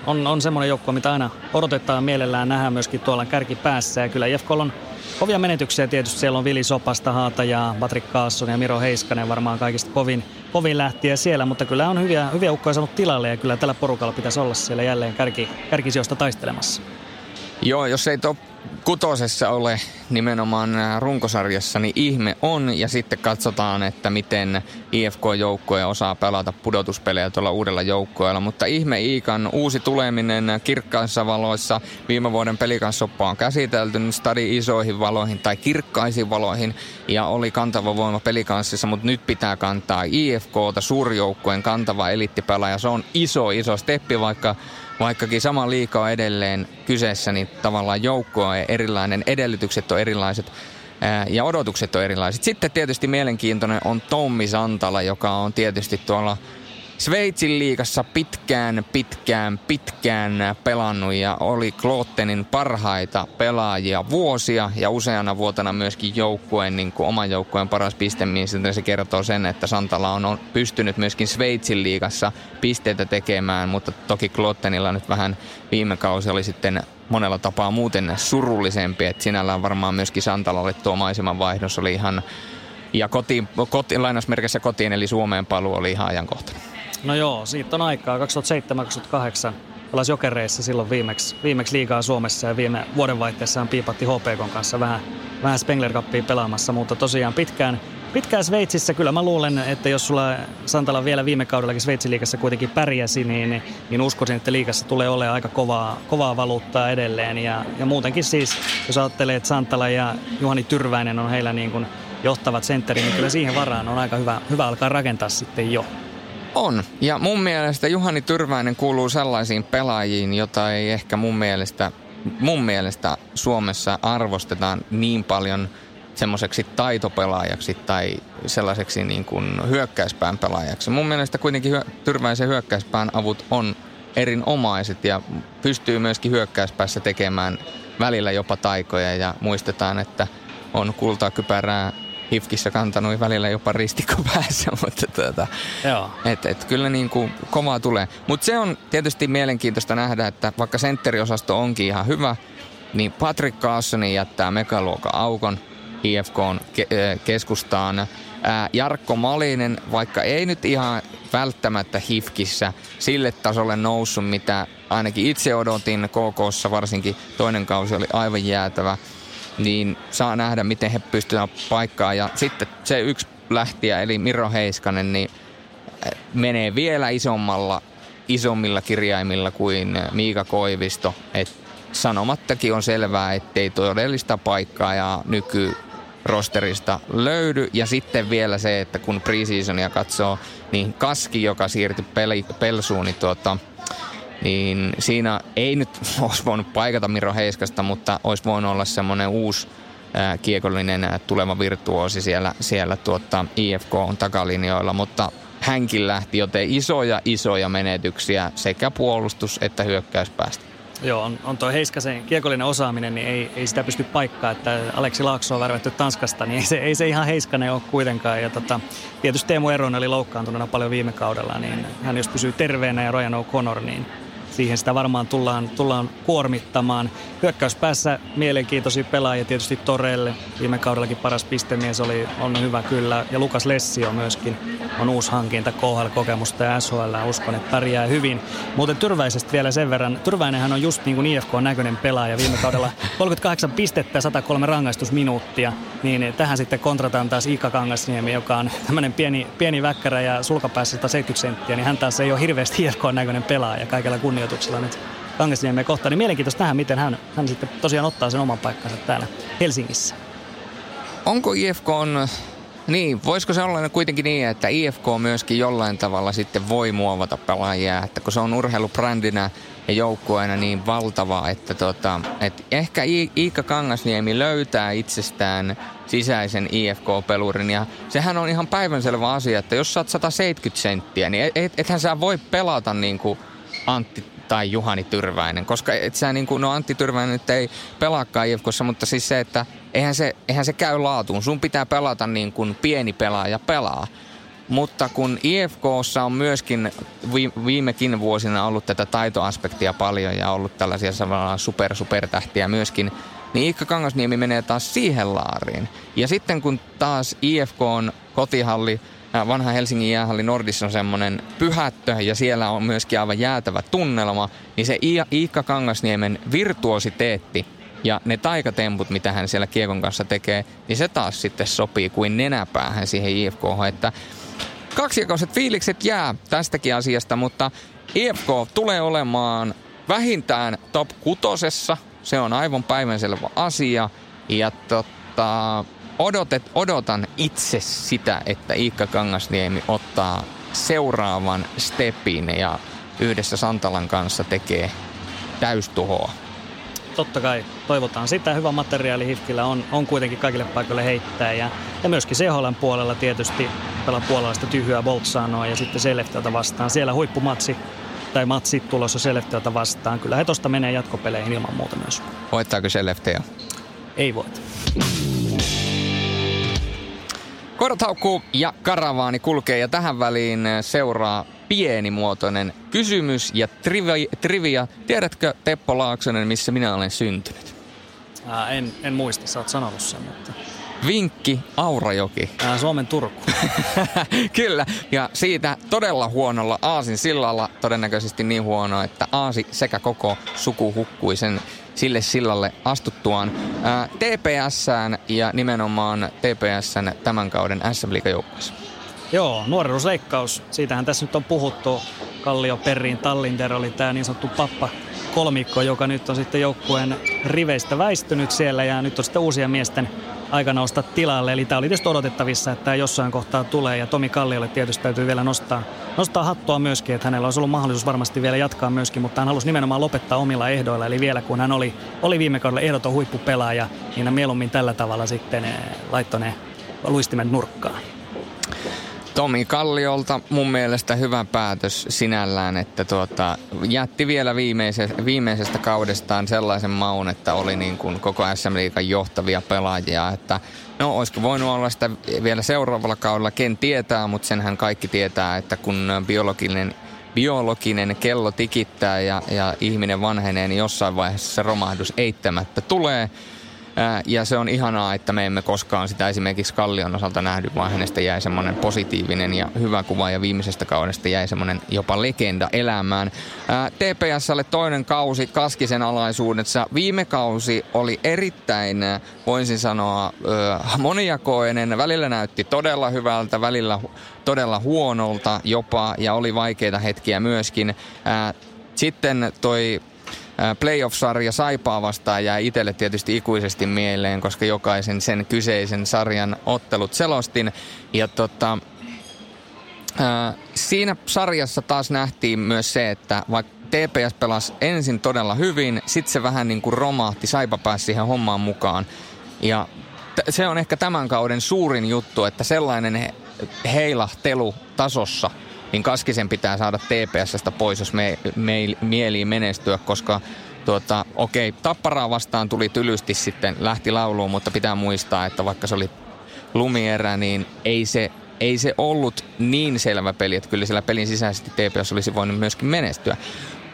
on, on semmoinen joukkue, mitä aina odotetaan mielellään nähdä myöskin tuolla kärkipäässä. Ja kyllä IFK on kovia menetyksiä tietysti. Siellä on Vili Sopasta, Haata ja Patrick Kaasson ja Miro Heiskanen varmaan kaikista kovin, kovin lähtiä siellä. Mutta kyllä on hyviä, hyviä ukkoja saanut tilalle ja kyllä tällä porukalla pitäisi olla siellä jälleen kärki, kärkisijoista taistelemassa. Joo, jos ei top kutosessa ole nimenomaan runkosarjassa, niin ihme on. Ja sitten katsotaan, että miten IFK-joukkue osaa pelata pudotuspelejä tuolla uudella joukkueella. Mutta ihme Iikan uusi tuleminen kirkkaissa valoissa. Viime vuoden pelikansoppa on käsitelty nyt stadi isoihin valoihin tai kirkkaisiin valoihin. Ja oli kantava voima pelikanssissa, mutta nyt pitää kantaa IFKta, suurjoukkueen kantava elittipelaaja. Se on iso, iso steppi, vaikka vaikkakin sama liika on edelleen kyseessä, niin tavallaan joukko on erilainen, edellytykset on erilaiset ja odotukset on erilaiset. Sitten tietysti mielenkiintoinen on Tommi Santala, joka on tietysti tuolla Sveitsin liigassa pitkään, pitkään, pitkään pelannut ja oli Klottenin parhaita pelaajia vuosia ja useana vuotena myöskin joukkueen, niin kuin oman joukkueen paras pistemies. Se kertoo sen, että Santala on pystynyt myöskin Sveitsin liigassa pisteitä tekemään, mutta toki Klottenilla nyt vähän viime kausi oli sitten monella tapaa muuten surullisempi, että sinällään varmaan myöskin Santalalle tuo maiseman vaihdos oli ihan ja kotiin, kotiin, lainausmerkissä kotiin eli Suomeen paluu oli ihan ajankohtainen. No joo, siitä on aikaa. 2007-2008 pelasi jokereissa silloin viimeksi, viimeksi liigaa Suomessa ja viime vuodenvaihteessa piipatti HPK kanssa vähän, vähän Spengler Cupia pelaamassa, mutta tosiaan pitkään, pitkään Sveitsissä kyllä mä luulen, että jos sulla Santala vielä viime kaudellakin Sveitsin liigassa kuitenkin pärjäsi, niin, niin uskoisin, että liigassa tulee olemaan aika kovaa, kovaa valuuttaa edelleen. Ja, ja muutenkin siis, jos ajattelee, että Santala ja Juhani Tyrväinen on heillä niin kuin johtavat sentteri, niin kyllä siihen varaan on aika hyvä, hyvä alkaa rakentaa sitten jo. On. Ja mun mielestä Juhani Tyrväinen kuuluu sellaisiin pelaajiin, jota ei ehkä mun mielestä, mun mielestä Suomessa arvostetaan niin paljon semmoiseksi taitopelaajaksi tai sellaiseksi niin kuin hyökkäyspään pelaajaksi. Mun mielestä kuitenkin hyö, Tyrväisen hyökkäyspään avut on erinomaiset ja pystyy myöskin hyökkäyspäässä tekemään välillä jopa taikoja ja muistetaan, että on kultaa kypärää hifkissä kantanut välillä jopa ristikko päässä, mutta tuota, Joo. Et, et, kyllä niin kuin kovaa tulee. Mutta se on tietysti mielenkiintoista nähdä, että vaikka sentteriosasto onkin ihan hyvä, niin Patrick Carlsoni jättää megaluokan aukon IFK ke- keskustaan. Ää, Jarkko Malinen, vaikka ei nyt ihan välttämättä hifkissä sille tasolle noussut, mitä ainakin itse odotin KKssa varsinkin toinen kausi oli aivan jäätävä niin saa nähdä, miten he pystyvät paikkaa. Ja sitten se yksi lähtiä, eli Miro Heiskanen, niin äh, menee vielä isommalla, isommilla kirjaimilla kuin äh, Miika Koivisto. Et sanomattakin on selvää, ettei todellista paikkaa ja nyky rosterista löydy. Ja sitten vielä se, että kun preseasonia katsoo, niin Kaski, joka siirtyi pel- Pelsuun, niin tuota, niin siinä ei nyt olisi voinut paikata Miro Heiskasta, mutta olisi voinut olla semmoinen uusi kiekollinen tuleva virtuosi siellä, siellä tuota, IFK on takalinjoilla, mutta hänkin lähti, joten isoja isoja menetyksiä sekä puolustus- että hyökkäyspäästä. Joo, on, on tuo Heiskasen kiekollinen osaaminen, niin ei, ei sitä pysty paikkaa, että Aleksi Laakso on värvätty Tanskasta, niin ei se, ei se ihan Heiskanen ole kuitenkaan. Ja tota, tietysti Teemu Eronen oli loukkaantuneena paljon viime kaudella, niin hän jos pysyy terveenä ja Ryan O'Connor, niin siihen sitä varmaan tullaan, tullaan kuormittamaan. Hyökkäyspäässä mielenkiintoisia pelaajia tietysti Torelle. Viime kaudellakin paras pistemies oli, on hyvä kyllä. Ja Lukas Lessi on myöskin on uusi hankinta KHL-kokemusta ja SHL. Uskon, että pärjää hyvin. Muuten Tyrväisestä vielä sen verran. Tyrväinenhän on just niin kuin IFK-näköinen pelaaja. Viime kaudella 38 pistettä ja 103 rangaistusminuuttia. Niin tähän sitten kontrataan taas Iikka Kangasniemi, joka on tämmöinen pieni, pieni väkkärä ja sulkapäässä 170 senttiä. Niin hän taas ei ole hirveästi IFK-näköinen pelaaja kaikella kunnia kunnioituksella nyt Kangasniemeä kohtaan. Niin mielenkiintoista nähdä, miten hän, hän sitten tosiaan ottaa sen oman paikkansa täällä Helsingissä. Onko IFK on niin, voisiko se olla kuitenkin niin, että IFK myöskin jollain tavalla sitten voi muovata pelaajia, että kun se on urheilubrändinä ja joukkueena niin valtava, että, tota, että ehkä Iikka Kangasniemi löytää itsestään sisäisen IFK-pelurin ja sehän on ihan päivänselvä asia, että jos oot 170 senttiä, niin et, ethän sä voi pelata niin kuin Antti tai Juhani Tyrväinen, koska et sä niin kuin, no Antti Tyrväinen nyt ei pelaakaan IFKssa, mutta siis se, että eihän se, eihän se käy laatuun. Sun pitää pelata niin kuin pieni pelaaja pelaa. Mutta kun IFKssa on myöskin viimekin vuosina ollut tätä taitoaspektia paljon ja ollut tällaisia super supertähtiä myöskin, niin Iikka Kangasniemi menee taas siihen laariin. Ja sitten kun taas IFK on kotihalli vanha Helsingin jäähalli Nordissa on semmoinen pyhättö ja siellä on myöskin aivan jäätävä tunnelma, niin se Iikka Kangasniemen virtuositeetti ja ne taikatemput, mitä hän siellä kiekon kanssa tekee, niin se taas sitten sopii kuin nenäpäähän siihen IFK, että kaksijakoiset fiilikset jää tästäkin asiasta, mutta IFK tulee olemaan vähintään top kutosessa, se on aivan päivänselvä asia, ja tota, odotet, odotan itse sitä, että Iikka Kangasniemi ottaa seuraavan stepin ja yhdessä Santalan kanssa tekee täystuhoa. Totta kai toivotaan sitä. Hyvä materiaali Hifkillä on, on kuitenkin kaikille paikoille heittää. Ja, ja myöskin CHLn puolella tietysti pelaa puolalaista tyhjää Boltsanoa ja sitten Selefteota vastaan. Siellä huippumatsi tai matsit tulossa Selefteota vastaan. Kyllä he tosta menee jatkopeleihin ilman muuta myös. Voittaako Seleftea? Ei voita. Korthaukku ja karavaani kulkee ja tähän väliin seuraa pienimuotoinen kysymys ja trivia. trivia. Tiedätkö Teppo Laaksonen, missä minä olen syntynyt? Ää, en, en muista, sä oot sanonut sen, mutta... Vinkki, Aurajoki. Ää, Suomen Turku. Kyllä, ja siitä todella huonolla Aasin sillalla, todennäköisesti niin huono, että Aasi sekä koko suku hukkui sen sille sillalle astuttuaan ää, ja nimenomaan TPSn tämän kauden SM joukkueessa. Joo, nuoruusleikkaus. Siitähän tässä nyt on puhuttu. Kallio Perriin Tallinter oli tämä niin sanottu pappa kolmikko, joka nyt on sitten joukkueen riveistä väistynyt siellä ja nyt on sitten uusia miesten aika nousta tilalle. Eli tämä oli tietysti odotettavissa, että tämä jossain kohtaa tulee. Ja Tomi Kalliolle tietysti täytyy vielä nostaa, nostaa hattua myöskin, että hänellä olisi ollut mahdollisuus varmasti vielä jatkaa myöskin, mutta hän halusi nimenomaan lopettaa omilla ehdoilla. Eli vielä kun hän oli, oli viime kaudella ehdoton huippupelaaja, niin hän mieluummin tällä tavalla sitten eh, laittoi ne luistimet nurkkaan. Tomi Kalliolta mun mielestä hyvä päätös sinällään, että tuota, jätti vielä viimeisestä, viimeisestä kaudestaan sellaisen maun, että oli niin kuin koko SM Liikan johtavia pelaajia, että no olisiko voinut olla sitä vielä seuraavalla kaudella, ken tietää, mutta senhän kaikki tietää, että kun biologinen biologinen kello tikittää ja, ja ihminen vanhenee, niin jossain vaiheessa se romahdus eittämättä tulee. Ja se on ihanaa, että me emme koskaan sitä esimerkiksi Kallion osalta nähdy, vaan hänestä jäi semmoinen positiivinen ja hyvä kuva ja viimeisestä kaudesta jäi semmoinen jopa legenda elämään. TPSlle toinen kausi Kaskisen alaisuudessa. Viime kausi oli erittäin, voisin sanoa, monijakoinen. Välillä näytti todella hyvältä, välillä todella huonolta jopa ja oli vaikeita hetkiä myöskin. Sitten toi playoff-sarja Saipaa vastaan jää itselle tietysti ikuisesti mieleen, koska jokaisen sen kyseisen sarjan ottelut selostin. Ja tota, siinä sarjassa taas nähtiin myös se, että vaikka TPS pelasi ensin todella hyvin, sitten se vähän niin kuin romahti, Saipa pääsi siihen hommaan mukaan. Ja t- se on ehkä tämän kauden suurin juttu, että sellainen he- heilahtelu tasossa, niin Kaskisen pitää saada TPSstä pois, jos me, me mieliin menestyä, koska tuota, okei, Tapparaa vastaan tuli tylysti sitten, lähti lauluun, mutta pitää muistaa, että vaikka se oli lumierä, niin ei se, ei se ollut niin selvä peli, että kyllä siellä pelin sisäisesti TPS olisi voinut myöskin menestyä.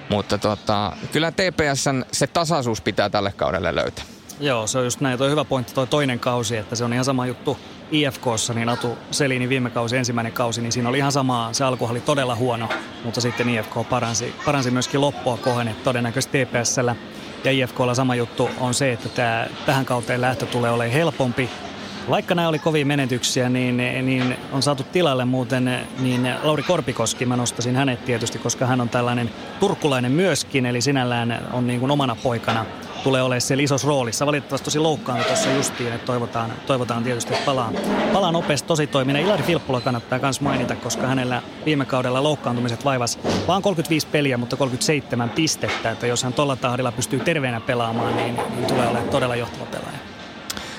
Mutta tota, kyllä TPSn se tasaisuus pitää tälle kaudelle löytää. Joo, se on just näin. Toi hyvä pointti, toi toinen kausi, että se on ihan sama juttu IFKssa, niin Atu Selini viime kausi, ensimmäinen kausi, niin siinä oli ihan sama, se alku oli todella huono, mutta sitten IFK paransi, paransi myöskin loppua kohden, että todennäköisesti TPSllä ja IFKlla sama juttu on se, että tämä, tähän kauteen lähtö tulee olemaan helpompi. Vaikka nämä oli kovia menetyksiä, niin, niin on saatu tilalle muuten niin Lauri Korpikoski. Mä nostasin hänet tietysti, koska hän on tällainen turkkulainen myöskin, eli sinällään on niin kuin omana poikana tulee olemaan siellä isossa roolissa. Valitettavasti tosi loukkaanut tuossa justiin, että toivotaan, toivotaan tietysti, että palaa, palaa nopeasti tosi toiminen. Ilari Filppula kannattaa myös mainita, koska hänellä viime kaudella loukkaantumiset vaivas vaan 35 peliä, mutta 37 pistettä. Että jos hän tuolla tahdilla pystyy terveenä pelaamaan, niin, niin tulee olemaan todella johtava pelaaja.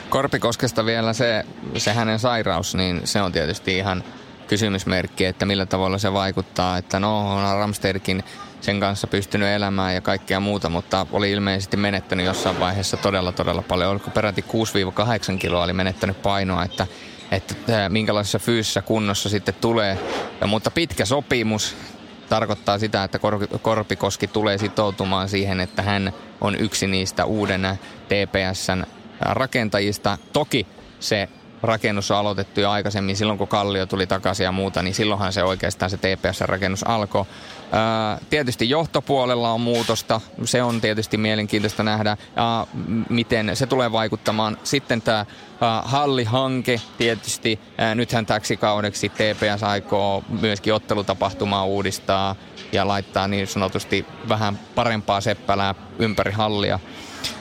Korpikoskesta vielä se, se hänen sairaus, niin se on tietysti ihan kysymysmerkki, että millä tavalla se vaikuttaa. Että no, on Ramsterkin sen kanssa pystynyt elämään ja kaikkea muuta, mutta oli ilmeisesti menettänyt jossain vaiheessa todella, todella paljon. Oliko peräti 6-8 kiloa oli menettänyt painoa, että, että minkälaisessa fyysisessä kunnossa sitten tulee. Ja, mutta pitkä sopimus tarkoittaa sitä, että Korpikoski tulee sitoutumaan siihen, että hän on yksi niistä uuden TPSn rakentajista. Toki se rakennus on aloitettu jo aikaisemmin, silloin kun Kallio tuli takaisin ja muuta, niin silloinhan se oikeastaan se TPS-rakennus alkoi. Tietysti johtopuolella on muutosta, se on tietysti mielenkiintoista nähdä, miten se tulee vaikuttamaan. Sitten tämä hallihanke tietysti, nythän täksi kaudeksi TPS aikoo myöskin ottelutapahtumaa uudistaa ja laittaa niin sanotusti vähän parempaa seppälää ympäri hallia.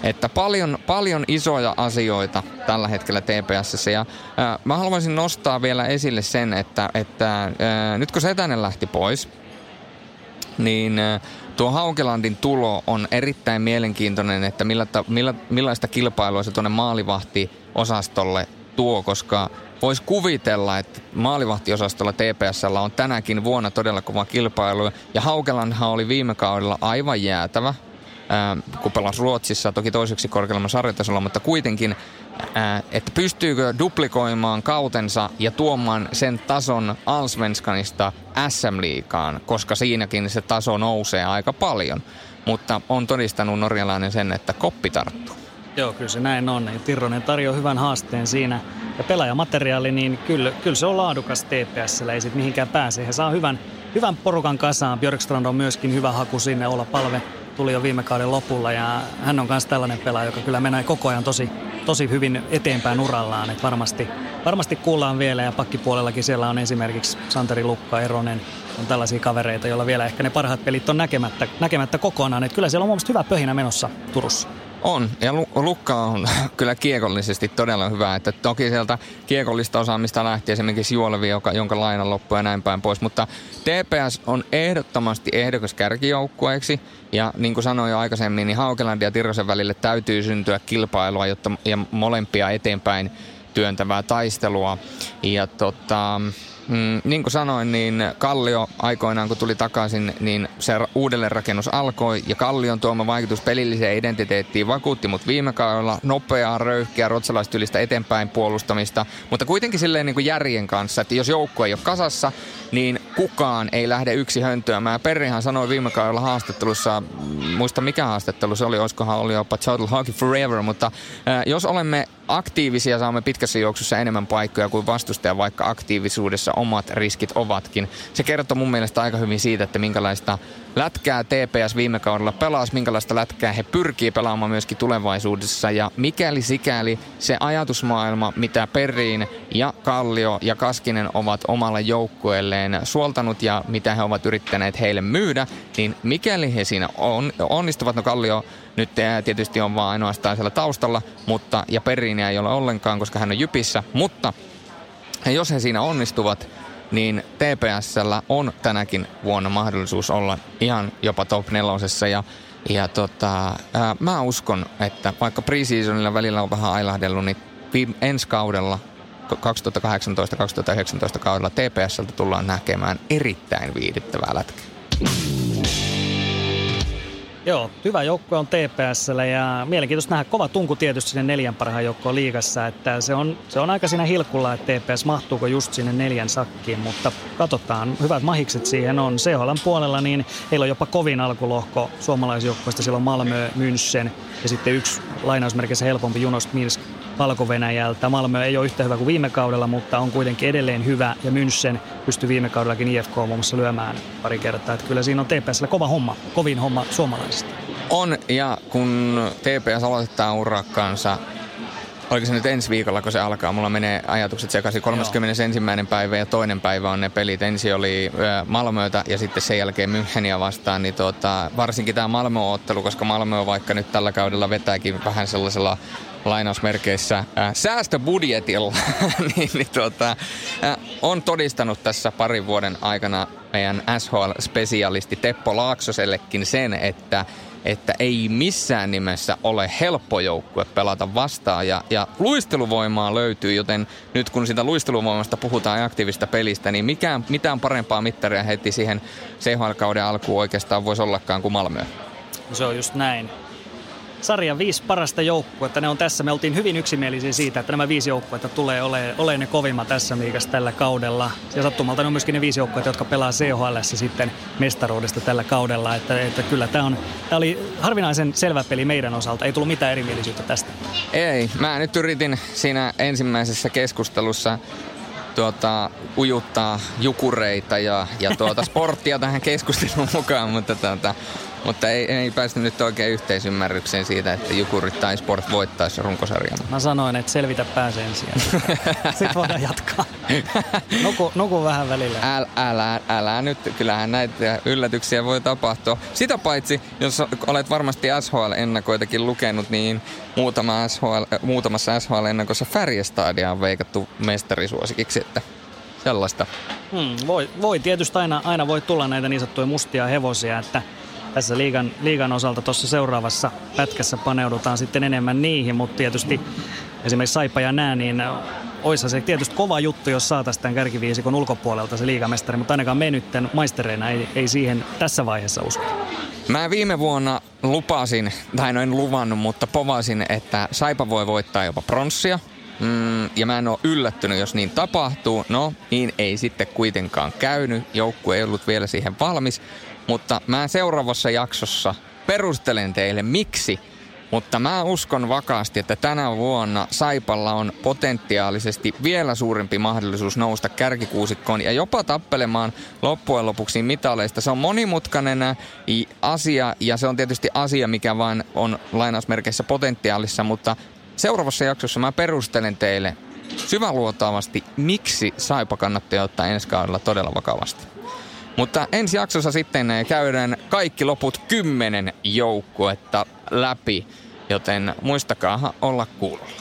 Että paljon, paljon isoja asioita tällä hetkellä TPS. Ja ää, mä haluaisin nostaa vielä esille sen, että, että ää, nyt kun Setänen lähti pois, niin ää, tuo Haukelandin tulo on erittäin mielenkiintoinen, että millä, millä, millaista kilpailua se tuonne maalivahtiosastolle tuo, koska voisi kuvitella, että maalivahtiosastolla TPSllä on tänäkin vuonna todella kova kilpailu. Ja Haukelandhan oli viime kaudella aivan jäätävä kun pelasi Ruotsissa, toki toiseksi korkeammalla sarjatasolla, mutta kuitenkin, että pystyykö duplikoimaan kautensa ja tuomaan sen tason Alsvenskanista SM-liikaan, koska siinäkin se taso nousee aika paljon. Mutta on todistanut norjalainen sen, että koppi tarttuu. Joo, kyllä se näin on. Ja Tirronen tarjoaa hyvän haasteen siinä. Ja pelaajamateriaali, niin kyllä, kyllä se on laadukas TPSllä, ei sit mihinkään pääse. He saa hyvän, hyvän porukan kasaan. Björkstrand on myöskin hyvä haku sinne olla palve tuli jo viime kauden lopulla ja hän on myös tällainen pelaaja, joka kyllä menee koko ajan tosi, tosi hyvin eteenpäin urallaan. Et varmasti, varmasti kuullaan vielä ja pakkipuolellakin siellä on esimerkiksi Santeri Lukka, Eronen, on tällaisia kavereita, joilla vielä ehkä ne parhaat pelit on näkemättä, näkemättä kokonaan. Et kyllä siellä on mun hyvä pöhinä menossa Turussa. On, ja Lukka on kyllä kiekollisesti todella hyvä. Että toki sieltä kiekollista osaamista lähti esimerkiksi Juolevi, joka, jonka laina loppui ja näin päin pois. Mutta TPS on ehdottomasti ehdokas kärkijoukkueeksi. Ja niin kuin sanoin jo aikaisemmin, niin Haukelandin ja Tirrosen välille täytyy syntyä kilpailua jotta, ja molempia eteenpäin työntävää taistelua. Ja tota, Mm, niin kuin sanoin, niin Kallio aikoinaan kun tuli takaisin, niin se uudelleenrakennus alkoi ja Kallion tuoma vaikutus pelilliseen identiteettiin vakuutti mut viime kaudella nopeaa, röyhkeä, ruotsalaistyylistä eteenpäin puolustamista, mutta kuitenkin silleen niin kuin järjen kanssa, että jos joukko ei ole kasassa, niin kukaan ei lähde yksi höntöämään. Perrihan sanoi viime kaudella haastattelussa, muista mikä haastattelu se oli, olisikohan oli jopa Total Hockey Forever, mutta äh, jos olemme aktiivisia, saamme pitkässä juoksussa enemmän paikkoja kuin vastustaja, vaikka aktiivisuudessa omat riskit ovatkin. Se kertoo mun mielestä aika hyvin siitä, että minkälaista lätkää TPS viime kaudella pelasi, minkälaista lätkää he pyrkii pelaamaan myöskin tulevaisuudessa. Ja mikäli sikäli se ajatusmaailma, mitä Perriin ja Kallio ja Kaskinen ovat omalle joukkueelleen suoltanut ja mitä he ovat yrittäneet heille myydä, niin mikäli he siinä on, onnistuvat, no Kallio nyt tietysti on vaan ainoastaan siellä taustalla, mutta ja Perriiniä ei ole ollenkaan, koska hän on jypissä, mutta jos he siinä onnistuvat, niin TPSllä on tänäkin vuonna mahdollisuus olla ihan jopa top nelosessa ja Ja tota, ää, mä uskon, että vaikka preseasonilla välillä on vähän ailahdellut, niin viime, ensi kaudella 2018-2019 kaudella TPSltä tullaan näkemään erittäin viihdyttävää lätkää. Joo, hyvä joukkue on TPSllä ja mielenkiintoista nähdä. Kova tunku tietysti sinne neljän parhaan joukkoon liigassa, että se on, se on aika siinä hilkulla, että TPS mahtuuko just sinne neljän sakkiin, mutta katsotaan, hyvät mahikset siihen on. CHL puolella niin heillä on jopa kovin alkulohko suomalaisjoukkoista, siellä on Malmö, München ja sitten yksi lainausmerkissä helpompi Junost Minsk Valko-Venäjältä. Malmö ei ole yhtä hyvä kuin viime kaudella, mutta on kuitenkin edelleen hyvä ja München pystyy viime kaudellakin IFK muun muassa lyömään pari kertaa. Että kyllä siinä on TPSllä kova homma, kovin homma suomalaisista. On, ja kun TPS aloittaa urakkaansa, oliko se nyt ensi viikolla, kun se alkaa? Mulla menee ajatukset sekaisin. 31. Joo. päivä ja toinen päivä on ne pelit. Ensi oli Malmöötä ja sitten sen jälkeen Müncheniä vastaan. Niin tuota, varsinkin tämä Malmö-ottelu, koska Malmö on vaikka nyt tällä kaudella vetääkin vähän sellaisella lainausmerkeissä äh, säästöbudjetilla, niin, niin tuota, äh, on todistanut tässä parin vuoden aikana meidän SHL-spesialisti Teppo Laaksosellekin sen, että että ei missään nimessä ole helppo joukkue pelata vastaan. Ja, ja luisteluvoimaa löytyy, joten nyt kun sitä luisteluvoimasta puhutaan aktiivista pelistä, niin mikään, mitään parempaa mittaria heti siihen CHL-kauden alkuun oikeastaan voisi ollakaan kuin Malmö. Se on just näin sarjan viisi parasta joukkuetta. Ne on tässä. Me oltiin hyvin yksimielisiä siitä, että nämä viisi joukkuetta tulee olemaan ole ne kovimmat tässä liigassa tällä kaudella. Ja sattumalta ne on myöskin ne viisi joukkuetta, jotka pelaa CHL sitten mestaruudesta tällä kaudella. Että, että kyllä tämä, on, tämä oli harvinaisen selvä peli meidän osalta. Ei tullut mitään erimielisyyttä tästä. Ei. Mä nyt yritin siinä ensimmäisessä keskustelussa tuota, ujuttaa jukureita ja, ja tuota, sporttia tähän keskusteluun mukaan, mutta tuota, mutta ei, ei päästy nyt oikein yhteisymmärrykseen siitä, että Jukurit tai Sport voittaisi runkosarjan. Mä sanoin, että selvitä pääsee ensin. Sitten voidaan jatkaa. Nuku, nuku vähän välillä. Äl, älä, älä nyt, kyllähän näitä yllätyksiä voi tapahtua. Sitä paitsi, jos olet varmasti SHL-ennakoitakin lukenut, niin muutama SHL, muutamassa SHL-ennakossa Färjestadia on veikattu mestarisuosikiksi, että sellaista. Hmm, voi, voi tietysti aina, aina voi tulla näitä niin sanottuja mustia hevosia, että tässä liigan, liigan osalta tuossa seuraavassa pätkässä paneudutaan sitten enemmän niihin, mutta tietysti esimerkiksi Saipa ja nää, niin olisi se tietysti kova juttu, jos saataisiin tämän kärkiviisikon ulkopuolelta se liigamestari, mutta ainakaan me nyt maistereina ei, ei siihen tässä vaiheessa usko. Mä viime vuonna lupasin, tai no en luvannut, mutta povasin, että Saipa voi voittaa jopa pronssia. Mm, ja mä en ole yllättynyt, jos niin tapahtuu. No, niin ei sitten kuitenkaan käynyt. Joukkue ei ollut vielä siihen valmis. Mutta mä seuraavassa jaksossa perustelen teille miksi. Mutta mä uskon vakaasti, että tänä vuonna Saipalla on potentiaalisesti vielä suurempi mahdollisuus nousta kärkikuusikkoon ja jopa tappelemaan loppujen lopuksi mitaleista. Se on monimutkainen asia ja se on tietysti asia, mikä vain on lainausmerkeissä potentiaalissa, mutta seuraavassa jaksossa mä perustelen teille syväluotaavasti, miksi Saipa kannattaa ottaa ensi kaudella todella vakavasti. Mutta ensi jaksossa sitten käydään kaikki loput kymmenen joukkuetta läpi, joten muistakaa olla kuulolla.